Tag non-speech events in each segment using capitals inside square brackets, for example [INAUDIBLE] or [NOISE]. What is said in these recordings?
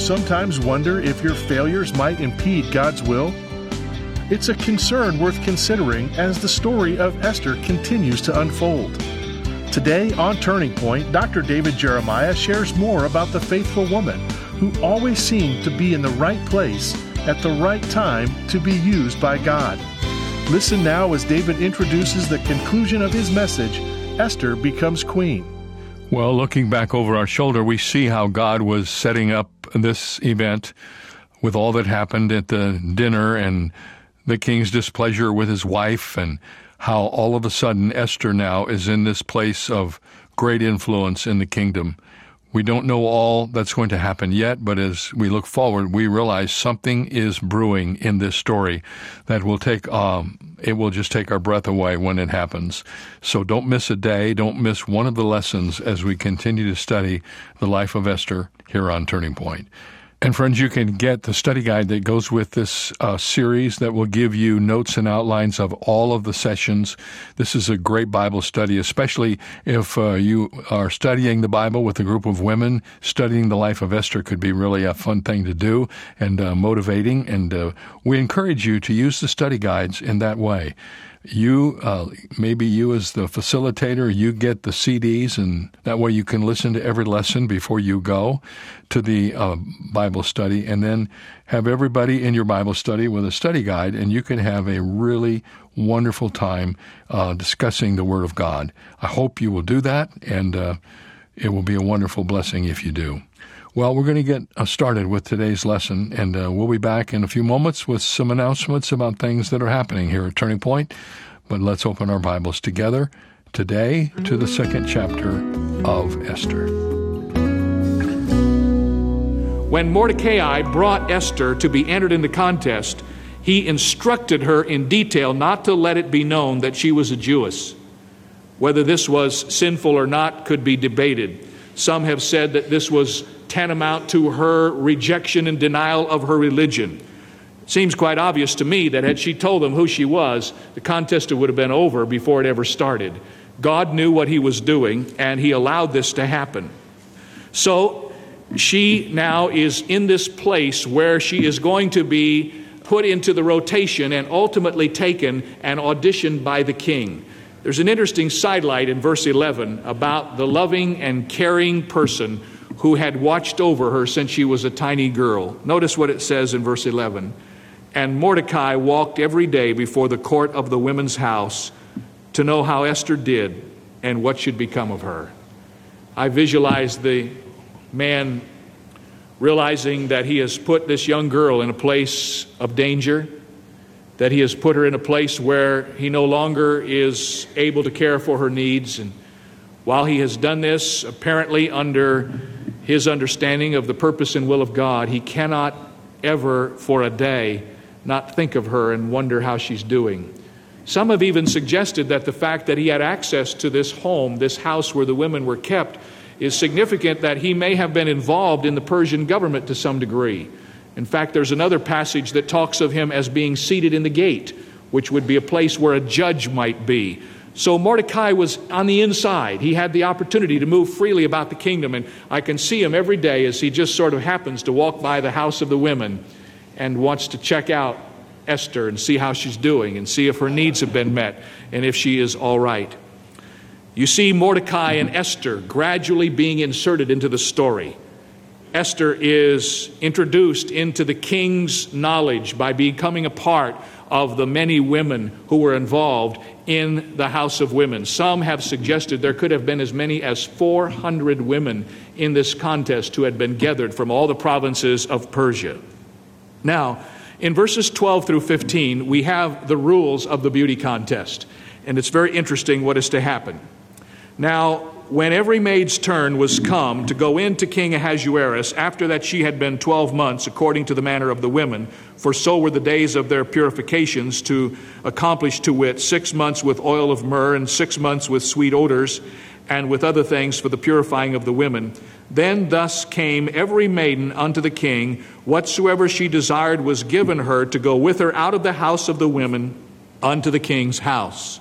sometimes wonder if your failures might impede God's will? It's a concern worth considering as the story of Esther continues to unfold. Today on Turning Point, Dr. David Jeremiah shares more about the faithful woman who always seemed to be in the right place at the right time to be used by God. Listen now as David introduces the conclusion of his message Esther becomes queen. Well, looking back over our shoulder, we see how God was setting up this event with all that happened at the dinner and the king's displeasure with his wife, and how all of a sudden Esther now is in this place of great influence in the kingdom. We don't know all that's going to happen yet, but as we look forward, we realize something is brewing in this story that will take, um, it will just take our breath away when it happens. So don't miss a day. Don't miss one of the lessons as we continue to study the life of Esther here on Turning Point. And friends, you can get the study guide that goes with this uh, series that will give you notes and outlines of all of the sessions. This is a great Bible study, especially if uh, you are studying the Bible with a group of women. Studying the life of Esther could be really a fun thing to do and uh, motivating. And uh, we encourage you to use the study guides in that way you uh, maybe you as the facilitator you get the cds and that way you can listen to every lesson before you go to the uh, bible study and then have everybody in your bible study with a study guide and you can have a really wonderful time uh, discussing the word of god. I hope you will do that and uh, it will be a wonderful blessing if you do well, we're going to get uh, started with today's lesson, and uh, we'll be back in a few moments with some announcements about things that are happening here at Turning Point. But let's open our Bibles together today to the second chapter of Esther. When Mordecai brought Esther to be entered in the contest, he instructed her in detail not to let it be known that she was a Jewess. Whether this was sinful or not could be debated. Some have said that this was tantamount to her rejection and denial of her religion. It seems quite obvious to me that had she told them who she was, the contest would have been over before it ever started. God knew what he was doing, and he allowed this to happen. So she now is in this place where she is going to be put into the rotation and ultimately taken and auditioned by the king. There's an interesting sidelight in verse 11 about the loving and caring person who had watched over her since she was a tiny girl. Notice what it says in verse 11. And Mordecai walked every day before the court of the women's house to know how Esther did and what should become of her. I visualize the man realizing that he has put this young girl in a place of danger, that he has put her in a place where he no longer is able to care for her needs. And while he has done this, apparently under his understanding of the purpose and will of God, he cannot ever for a day not think of her and wonder how she's doing. Some have even suggested that the fact that he had access to this home, this house where the women were kept, is significant that he may have been involved in the Persian government to some degree. In fact, there's another passage that talks of him as being seated in the gate, which would be a place where a judge might be. So Mordecai was on the inside. He had the opportunity to move freely about the kingdom, and I can see him every day as he just sort of happens to walk by the house of the women and wants to check out Esther and see how she's doing and see if her needs have been met and if she is all right. You see Mordecai and Esther gradually being inserted into the story. Esther is introduced into the king's knowledge by becoming a part of the many women who were involved in the House of Women. Some have suggested there could have been as many as 400 women in this contest who had been gathered from all the provinces of Persia. Now, in verses 12 through 15, we have the rules of the beauty contest, and it's very interesting what is to happen. Now, when every maid's turn was come to go in to King Ahasuerus, after that she had been twelve months, according to the manner of the women, for so were the days of their purifications, to accomplish to wit six months with oil of myrrh, and six months with sweet odors, and with other things for the purifying of the women. Then thus came every maiden unto the king, whatsoever she desired was given her to go with her out of the house of the women unto the king's house.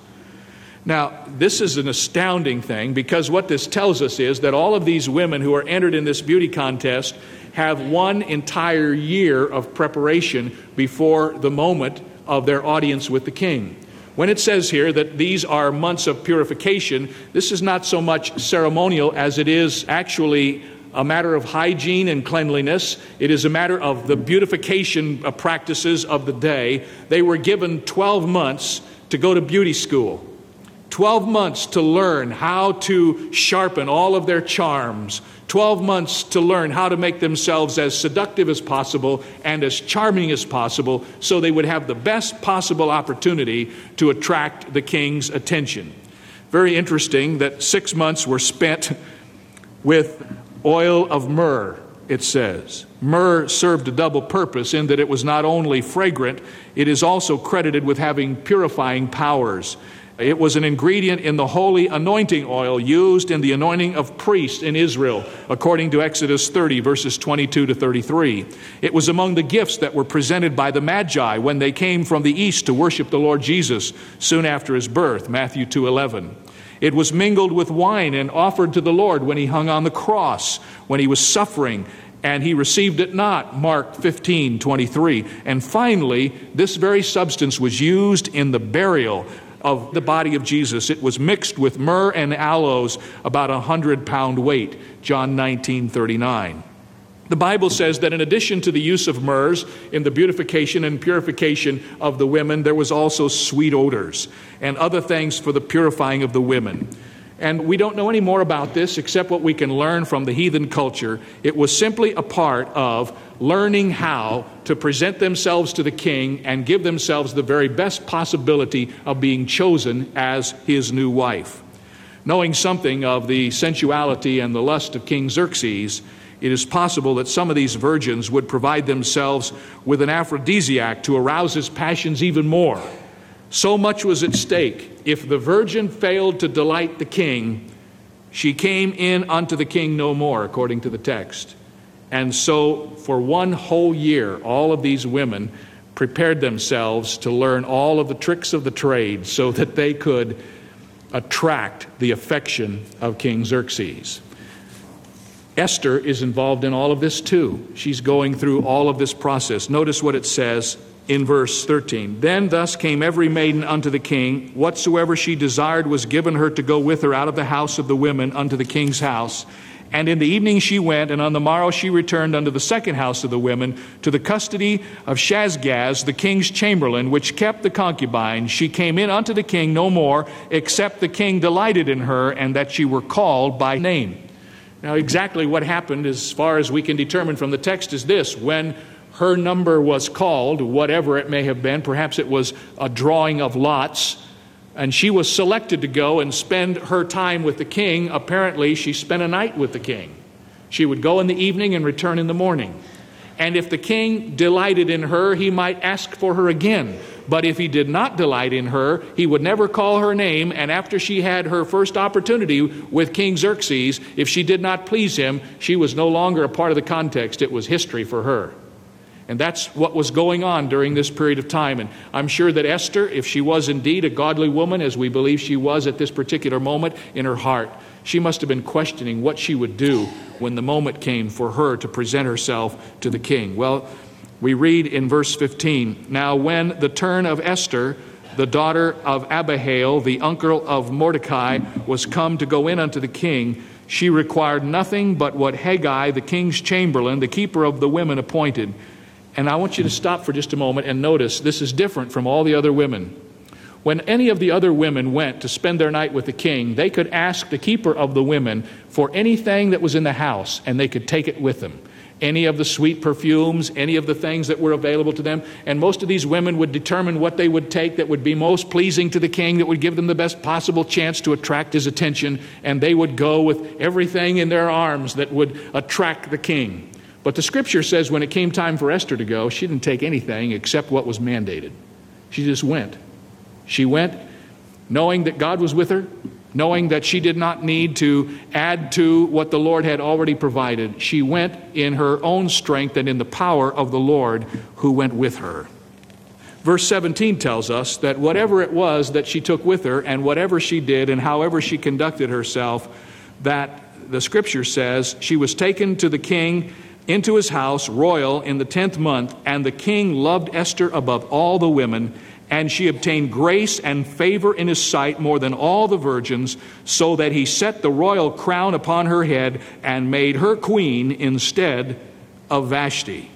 Now, this is an astounding thing because what this tells us is that all of these women who are entered in this beauty contest have one entire year of preparation before the moment of their audience with the king. When it says here that these are months of purification, this is not so much ceremonial as it is actually a matter of hygiene and cleanliness. It is a matter of the beautification uh, practices of the day. They were given 12 months to go to beauty school. 12 months to learn how to sharpen all of their charms, 12 months to learn how to make themselves as seductive as possible and as charming as possible so they would have the best possible opportunity to attract the king's attention. Very interesting that six months were spent with oil of myrrh, it says. Myrrh served a double purpose in that it was not only fragrant, it is also credited with having purifying powers. It was an ingredient in the holy anointing oil used in the anointing of priests in Israel, according to Exodus 30, verses 22 to 33. It was among the gifts that were presented by the Magi when they came from the east to worship the Lord Jesus soon after his birth, Matthew 2:11. It was mingled with wine and offered to the Lord when he hung on the cross, when he was suffering, and he received it not, Mark 15, 23. And finally, this very substance was used in the burial of the body of Jesus. It was mixed with myrrh and aloes, about a hundred pound weight. John 19 39. The Bible says that in addition to the use of myrrhs in the beautification and purification of the women, there was also sweet odors and other things for the purifying of the women. And we don't know any more about this except what we can learn from the heathen culture. It was simply a part of learning how to present themselves to the king and give themselves the very best possibility of being chosen as his new wife. Knowing something of the sensuality and the lust of King Xerxes, it is possible that some of these virgins would provide themselves with an aphrodisiac to arouse his passions even more. So much was at stake. If the virgin failed to delight the king, she came in unto the king no more, according to the text. And so, for one whole year, all of these women prepared themselves to learn all of the tricks of the trade so that they could attract the affection of King Xerxes. Esther is involved in all of this too. She's going through all of this process. Notice what it says in verse 13. Then thus came every maiden unto the king. Whatsoever she desired was given her to go with her out of the house of the women unto the king's house. And in the evening she went, and on the morrow she returned unto the second house of the women, to the custody of Shaashgaz, the king's chamberlain, which kept the concubine. She came in unto the king no more, except the king delighted in her, and that she were called by name. Now, exactly what happened, as far as we can determine from the text, is this when her number was called, whatever it may have been, perhaps it was a drawing of lots, and she was selected to go and spend her time with the king. Apparently, she spent a night with the king. She would go in the evening and return in the morning. And if the king delighted in her, he might ask for her again. But if he did not delight in her, he would never call her name. And after she had her first opportunity with King Xerxes, if she did not please him, she was no longer a part of the context. It was history for her. And that's what was going on during this period of time. And I'm sure that Esther, if she was indeed a godly woman, as we believe she was at this particular moment in her heart, she must have been questioning what she would do when the moment came for her to present herself to the king. Well, we read in verse 15 Now, when the turn of Esther, the daughter of Abihail, the uncle of Mordecai, was come to go in unto the king, she required nothing but what Hegai, the king's chamberlain, the keeper of the women, appointed. And I want you to stop for just a moment and notice this is different from all the other women. When any of the other women went to spend their night with the king, they could ask the keeper of the women for anything that was in the house, and they could take it with them any of the sweet perfumes, any of the things that were available to them. And most of these women would determine what they would take that would be most pleasing to the king, that would give them the best possible chance to attract his attention. And they would go with everything in their arms that would attract the king. But the scripture says when it came time for Esther to go, she didn't take anything except what was mandated. She just went. She went knowing that God was with her, knowing that she did not need to add to what the Lord had already provided. She went in her own strength and in the power of the Lord who went with her. Verse 17 tells us that whatever it was that she took with her, and whatever she did, and however she conducted herself, that the scripture says she was taken to the king into his house, royal, in the tenth month, and the king loved Esther above all the women, and she obtained grace and favor in his sight more than all the virgins, so that he set the royal crown upon her head and made her queen instead of Vashti.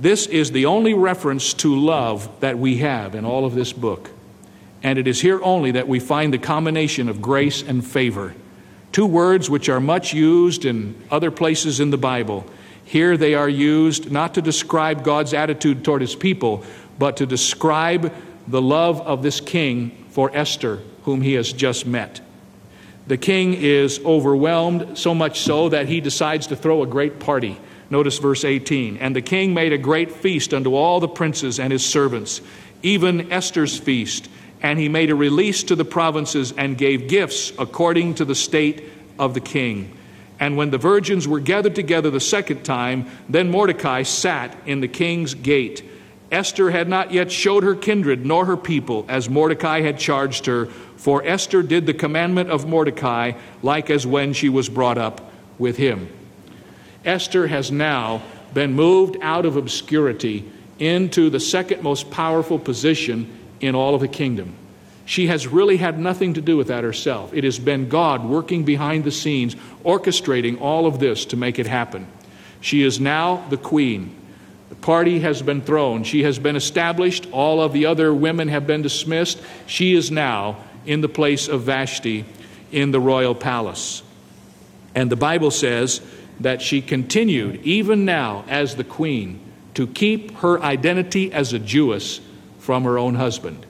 This is the only reference to love that we have in all of this book. And it is here only that we find the combination of grace and favor. Two words which are much used in other places in the Bible. Here they are used not to describe God's attitude toward his people, but to describe the love of this king for Esther, whom he has just met. The king is overwhelmed, so much so that he decides to throw a great party. Notice verse 18. And the king made a great feast unto all the princes and his servants, even Esther's feast. And he made a release to the provinces and gave gifts according to the state of the king. And when the virgins were gathered together the second time, then Mordecai sat in the king's gate. Esther had not yet showed her kindred nor her people, as Mordecai had charged her, for Esther did the commandment of Mordecai, like as when she was brought up with him. Esther has now been moved out of obscurity into the second most powerful position in all of the kingdom. She has really had nothing to do with that herself. It has been God working behind the scenes, orchestrating all of this to make it happen. She is now the queen. The party has been thrown. She has been established. All of the other women have been dismissed. She is now in the place of Vashti in the royal palace. And the Bible says that she continued, even now as the queen, to keep her identity as a Jewess from her own husband.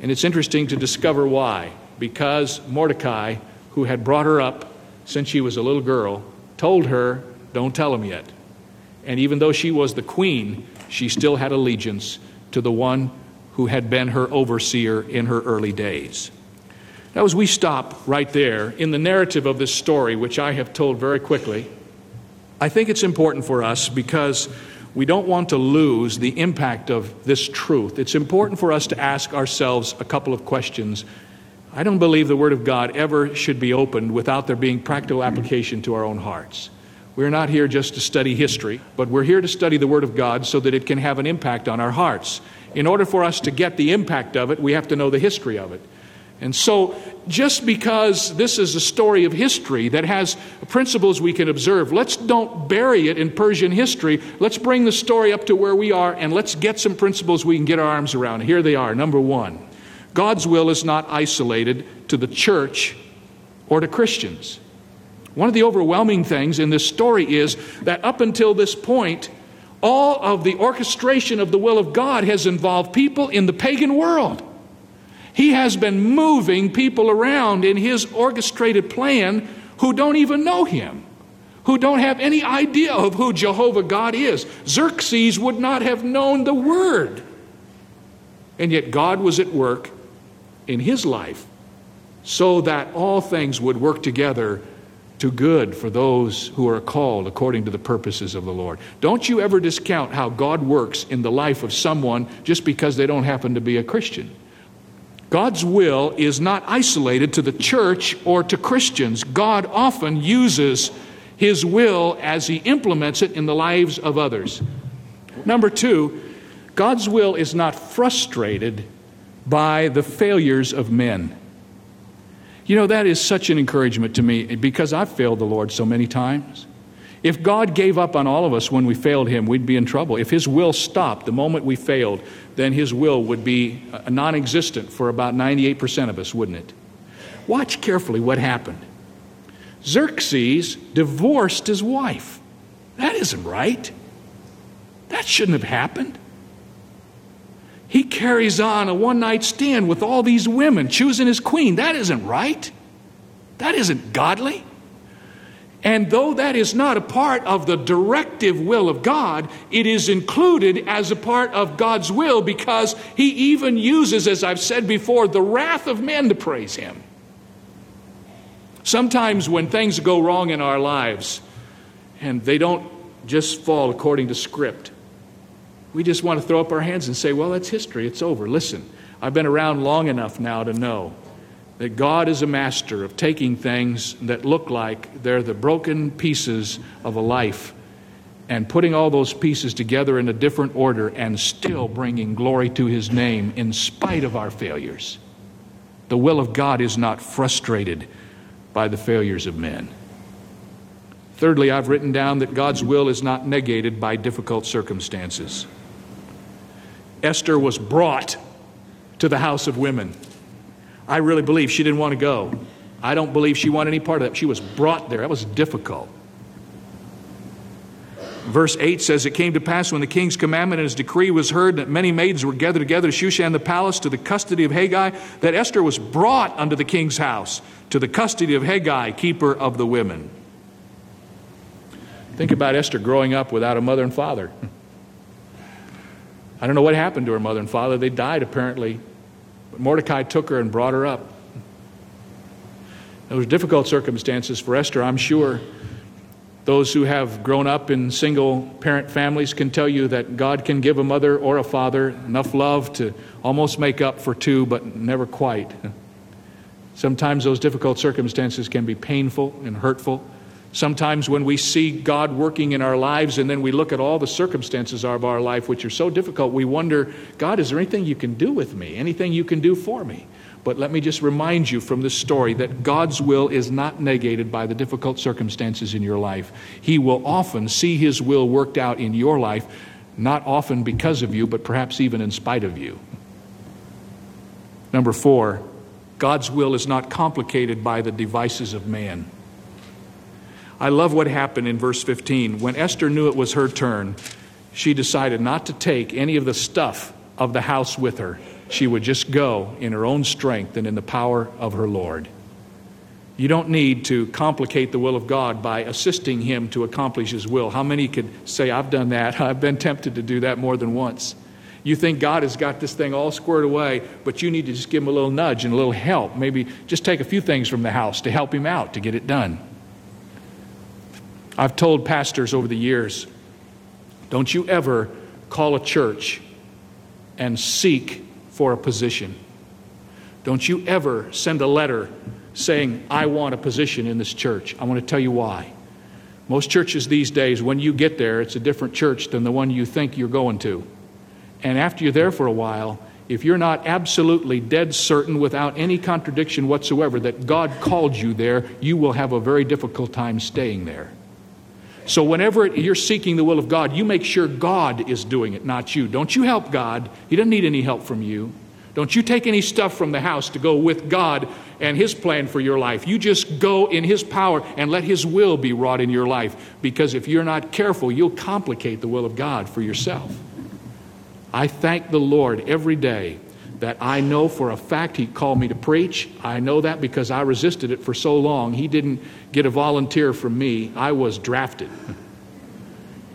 And it's interesting to discover why. Because Mordecai, who had brought her up since she was a little girl, told her, Don't tell him yet. And even though she was the queen, she still had allegiance to the one who had been her overseer in her early days. Now, as we stop right there in the narrative of this story, which I have told very quickly, I think it's important for us because we don't want to lose the impact of this truth. It's important for us to ask ourselves a couple of questions. I don't believe the Word of God ever should be opened without there being practical application to our own hearts. We're not here just to study history, but we're here to study the Word of God so that it can have an impact on our hearts. In order for us to get the impact of it, we have to know the history of it. And so, just because this is a story of history that has principles we can observe, let's don't bury it in Persian history. Let's bring the story up to where we are and let's get some principles we can get our arms around. Here they are. Number one God's will is not isolated to the church or to Christians. One of the overwhelming things in this story is that up until this point, all of the orchestration of the will of God has involved people in the pagan world. He has been moving people around in his orchestrated plan who don't even know him, who don't have any idea of who Jehovah God is. Xerxes would not have known the word. And yet God was at work in his life so that all things would work together to good for those who are called according to the purposes of the Lord. Don't you ever discount how God works in the life of someone just because they don't happen to be a Christian. God's will is not isolated to the church or to Christians. God often uses His will as He implements it in the lives of others. Number two, God's will is not frustrated by the failures of men. You know, that is such an encouragement to me because I've failed the Lord so many times. If God gave up on all of us when we failed Him, we'd be in trouble. If His will stopped the moment we failed, then His will would be uh, non existent for about 98% of us, wouldn't it? Watch carefully what happened. Xerxes divorced his wife. That isn't right. That shouldn't have happened. He carries on a one night stand with all these women, choosing his queen. That isn't right. That isn't godly. And though that is not a part of the directive will of God, it is included as a part of God's will because He even uses, as I've said before, the wrath of men to praise Him. Sometimes when things go wrong in our lives and they don't just fall according to script, We just want to throw up our hands and say, well, that's history. It's over. Listen, I've been around long enough now to know that God is a master of taking things that look like they're the broken pieces of a life and putting all those pieces together in a different order and still bringing glory to His name in spite of our failures. The will of God is not frustrated by the failures of men. Thirdly, I've written down that God's will is not negated by difficult circumstances. Esther was brought to the house of women. I really believe she didn't want to go. I don't believe she wanted any part of that. She was brought there. That was difficult. Verse 8 says, It came to pass when the king's commandment and his decree was heard that many maids were gathered together to Shushan the palace to the custody of Hegai, that Esther was brought unto the king's house to the custody of Hegai, keeper of the women. Think about Esther growing up without a mother and father. I don't know what happened to her mother and father. They died apparently. But Mordecai took her and brought her up. Those difficult circumstances for Esther, I'm sure. Those who have grown up in single parent families can tell you that God can give a mother or a father enough love to almost make up for two, but never quite. Sometimes those difficult circumstances can be painful and hurtful. Sometimes when we see God working in our lives and then we look at all the circumstances of our life, which are so difficult, we wonder, God, is there anything you can do with me? Anything you can do for me? But let me just remind you from this story that God's will is not negated by the difficult circumstances in your life. He will often see His will worked out in your life, not often because of you, but perhaps even in spite of you. Number four, God's will is not complicated by the devices of man. I love what happened in verse 15. When Esther knew it was her turn, she decided not to take any of the stuff of the house with her. She would just go in her own strength and in the power of her Lord. You don't need to complicate the will of God by assisting Him to accomplish His will. How many could say, I've done that? [LAUGHS] I've been tempted to do that more than once. You think God has got this thing all squared away, but you need to just give Him a little nudge and a little help. Maybe just take a few things from the house to help Him out to get it done. I've told pastors over the years don't you ever call a church and seek for a position. Don't you ever send a letter saying, I want a position in this church. I want to tell you why. Most churches these days, when you get there, it's a different church than the one you think you're going to. And after you're there for a while, if you're not absolutely dead certain without any contradiction whatsoever that God called you there, you will have a very difficult time staying there. So, whenever you're seeking the will of God, you make sure God is doing it, not you. Don't you help God. He doesn't need any help from you. Don't you take any stuff from the house to go with God and His plan for your life. You just go in His power and let His will be wrought in your life. Because if you're not careful, you'll complicate the will of God for yourself. I thank the Lord every day that I know for a fact He called me to preach. I know that because I resisted it for so long. He didn't get a volunteer from me, I was drafted.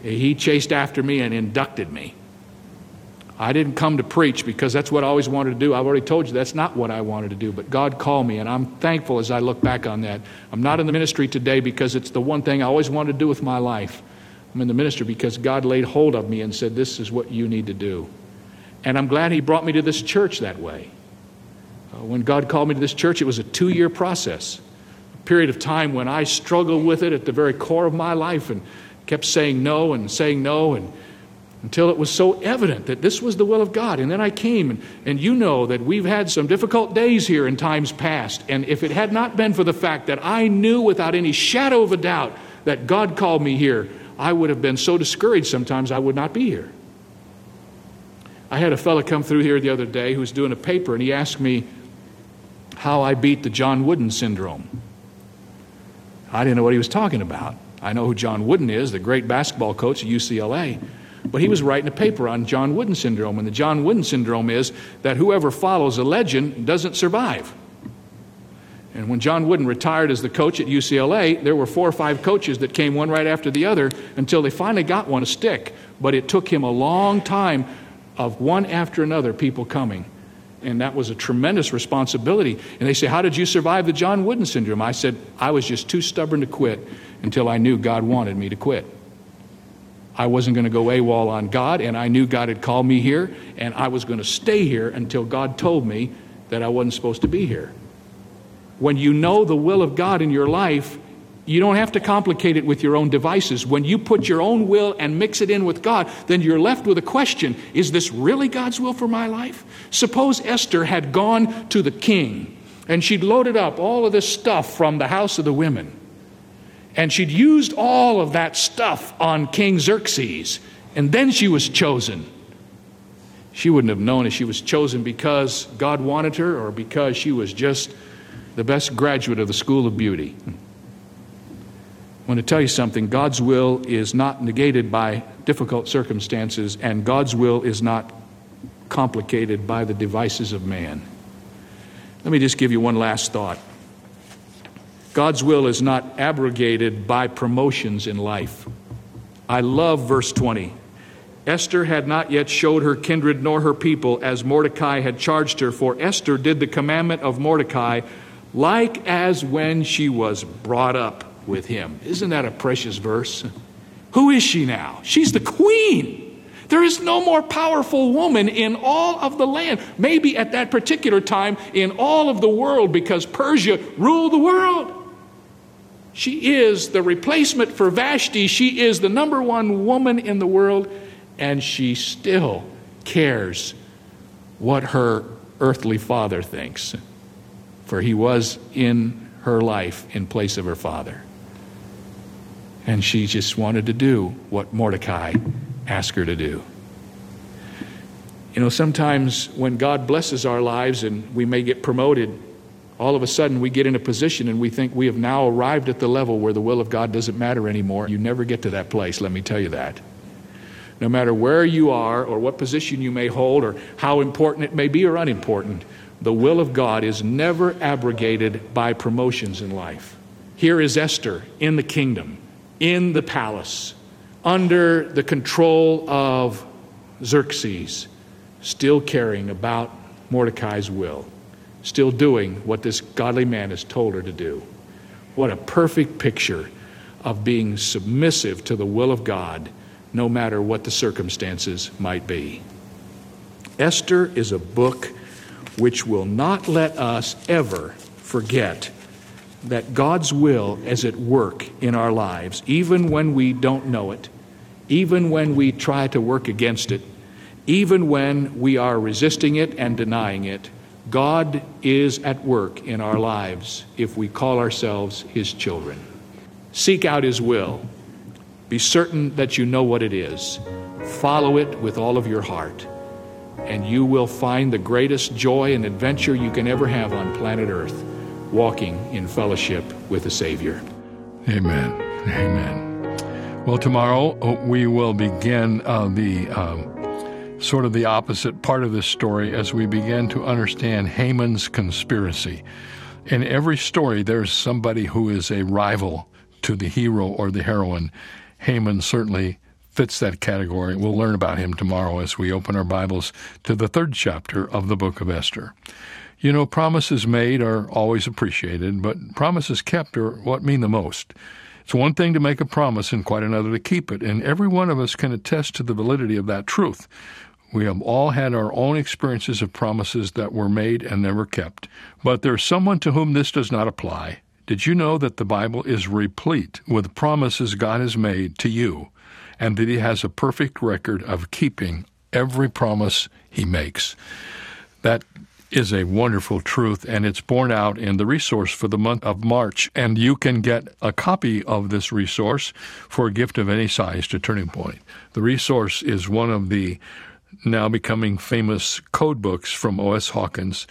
He chased after me and inducted me. I didn't come to preach because that's what I always wanted to do. I've already told you that's not what I wanted to do, but God called me, and I'm thankful as I look back on that. I'm not in the ministry today because it's the one thing I always wanted to do with my life. I'm in the ministry because God laid hold of me and said, This is what you need to do. And I'm glad He brought me to this church that way. Uh, when God called me to this church, it was a two year process, a period of time when I struggled with it at the very core of my life and kept saying no and saying no and until it was so evident that this was the will of God. And then I came, and, and you know that we've had some difficult days here in times past. And if it had not been for the fact that I knew without any shadow of a doubt that God called me here, I would have been so discouraged sometimes I would not be here. I had a fellow come through here the other day who was doing a paper, and he asked me how I beat the John Wooden syndrome. I didn't know what he was talking about. I know who John Wooden is, the great basketball coach at UCLA. But he was writing a paper on John Wooden syndrome, and the John Wooden syndrome is that whoever follows a legend doesn't survive. And when John Wooden retired as the coach at UCLA, there were four or five coaches that came one right after the other until they finally got one to stick. But it took him a long time of one after another people coming. And that was a tremendous responsibility. And they say, How did you survive the John Wooden syndrome? I said, I was just too stubborn to quit until I knew God wanted me to quit. I wasn't going to go AWOL on God, and I knew God had called me here, and I was going to stay here until God told me that I wasn't supposed to be here. When you know the will of God in your life, you don't have to complicate it with your own devices. When you put your own will and mix it in with God, then you're left with a question Is this really God's will for my life? Suppose Esther had gone to the king and she'd loaded up all of this stuff from the house of the women. And she'd used all of that stuff on King Xerxes, and then she was chosen. She wouldn't have known if she was chosen because God wanted her or because she was just the best graduate of the School of Beauty. I want to tell you something God's will is not negated by difficult circumstances, and God's will is not complicated by the devices of man. Let me just give you one last thought. God's will is not abrogated by promotions in life. I love verse 20. Esther had not yet showed her kindred nor her people as Mordecai had charged her, for Esther did the commandment of Mordecai like as when she was brought up with him. Isn't that a precious verse? Who is she now? She's the queen. There is no more powerful woman in all of the land, maybe at that particular time in all of the world, because Persia ruled the world. She is the replacement for Vashti. She is the number one woman in the world, and she still cares what her earthly father thinks, for he was in her life in place of her father. And she just wanted to do what Mordecai asked her to do. You know, sometimes when God blesses our lives and we may get promoted, all of a sudden we get in a position and we think we have now arrived at the level where the will of God doesn't matter anymore. You never get to that place, let me tell you that. No matter where you are or what position you may hold or how important it may be or unimportant, the will of God is never abrogated by promotions in life. Here is Esther in the kingdom in the palace under the control of Xerxes, still caring about Mordecai's will, still doing what this godly man has told her to do. What a perfect picture of being submissive to the will of God, no matter what the circumstances might be. Esther is a book which will not let us ever forget that God's will is at work in our lives, even when we don't know it, even when we try to work against it, even when we are resisting it and denying it. God is at work in our lives if we call ourselves His children. Seek out His will. Be certain that you know what it is. Follow it with all of your heart, and you will find the greatest joy and adventure you can ever have on planet Earth walking in fellowship with the Savior. Amen. Amen. Well, tomorrow uh, we will begin uh, the um, sort of the opposite part of this story as we begin to understand Haman's conspiracy. In every story, there's somebody who is a rival to the hero or the heroine. Haman certainly fits that category. We'll learn about him tomorrow as we open our Bibles to the third chapter of the book of Esther. You know, promises made are always appreciated, but promises kept are what mean the most. It's one thing to make a promise and quite another to keep it, and every one of us can attest to the validity of that truth. We have all had our own experiences of promises that were made and never kept. But there's someone to whom this does not apply. Did you know that the Bible is replete with promises God has made to you, and that He has a perfect record of keeping every promise He makes? That is a wonderful truth, and it's borne out in the resource for the month of March. And you can get a copy of this resource for a gift of any size to Turning Point. The resource is one of the now becoming famous code books from O.S. Hawkins.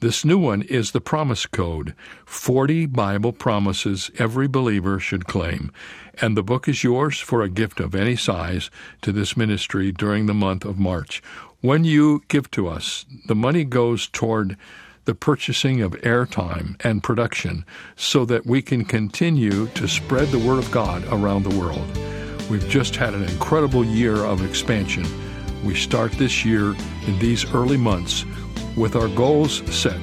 This new one is the Promise Code 40 Bible promises every believer should claim. And the book is yours for a gift of any size to this ministry during the month of March. When you give to us, the money goes toward the purchasing of airtime and production so that we can continue to spread the Word of God around the world. We've just had an incredible year of expansion. We start this year in these early months with our goals set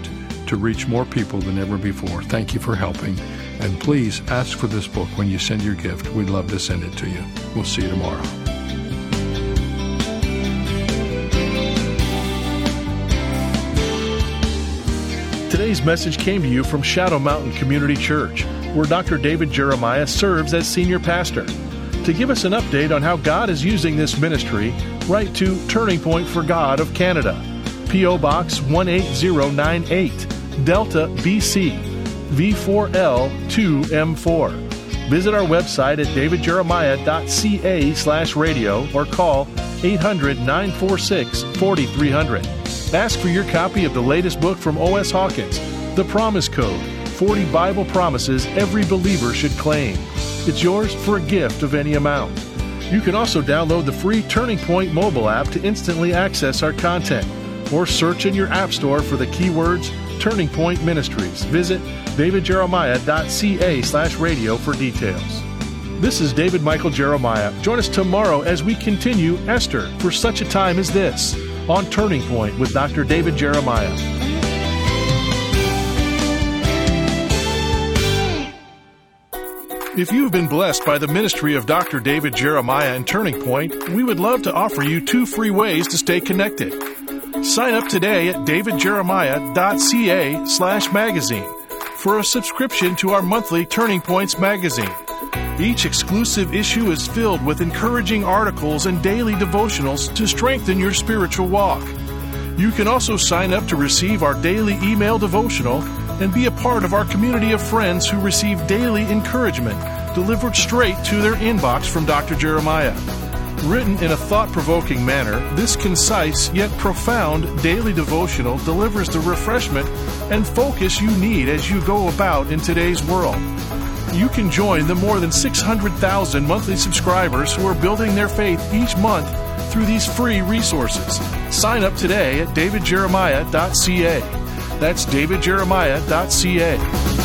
to reach more people than ever before. Thank you for helping. And please ask for this book when you send your gift. We'd love to send it to you. We'll see you tomorrow. Today's message came to you from Shadow Mountain Community Church, where Dr. David Jeremiah serves as senior pastor. To give us an update on how God is using this ministry, write to Turning Point for God of Canada. P.O. Box 18098, Delta, BC, V4L 2M4. Visit our website at davidjeremiah.ca slash radio or call 800 946 4300. Ask for your copy of the latest book from O.S. Hawkins, The Promise Code 40 Bible Promises Every Believer Should Claim. It's yours for a gift of any amount. You can also download the free Turning Point mobile app to instantly access our content or search in your App Store for the keywords Turning Point Ministries. Visit davidjeremiah.ca slash radio for details. This is David Michael Jeremiah. Join us tomorrow as we continue Esther for such a time as this on Turning Point with Dr. David Jeremiah. If you've been blessed by the ministry of Dr. David Jeremiah and Turning Point, we would love to offer you two free ways to stay connected. Sign up today at davidjeremiah.ca slash magazine for a subscription to our monthly Turning Points magazine. Each exclusive issue is filled with encouraging articles and daily devotionals to strengthen your spiritual walk. You can also sign up to receive our daily email devotional and be a part of our community of friends who receive daily encouragement delivered straight to their inbox from Dr. Jeremiah. Written in a thought provoking manner, this concise yet profound daily devotional delivers the refreshment and focus you need as you go about in today's world. You can join the more than 600,000 monthly subscribers who are building their faith each month through these free resources. Sign up today at davidjeremiah.ca. That's davidjeremiah.ca.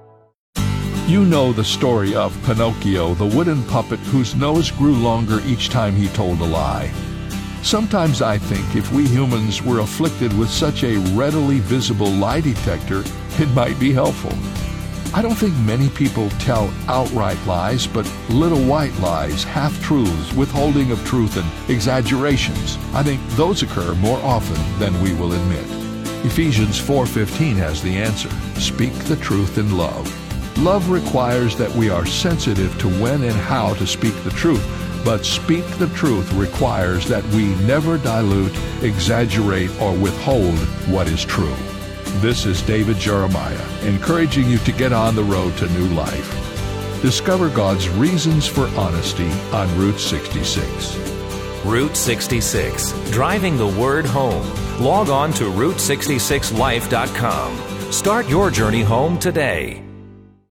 You know the story of Pinocchio, the wooden puppet whose nose grew longer each time he told a lie. Sometimes I think if we humans were afflicted with such a readily visible lie detector, it might be helpful. I don't think many people tell outright lies, but little white lies, half truths, withholding of truth, and exaggerations. I think those occur more often than we will admit. Ephesians 4:15 has the answer. Speak the truth in love. Love requires that we are sensitive to when and how to speak the truth, but speak the truth requires that we never dilute, exaggerate, or withhold what is true. This is David Jeremiah, encouraging you to get on the road to new life. Discover God's reasons for honesty on Route 66. Route 66, driving the word home. Log on to Route66Life.com. Start your journey home today.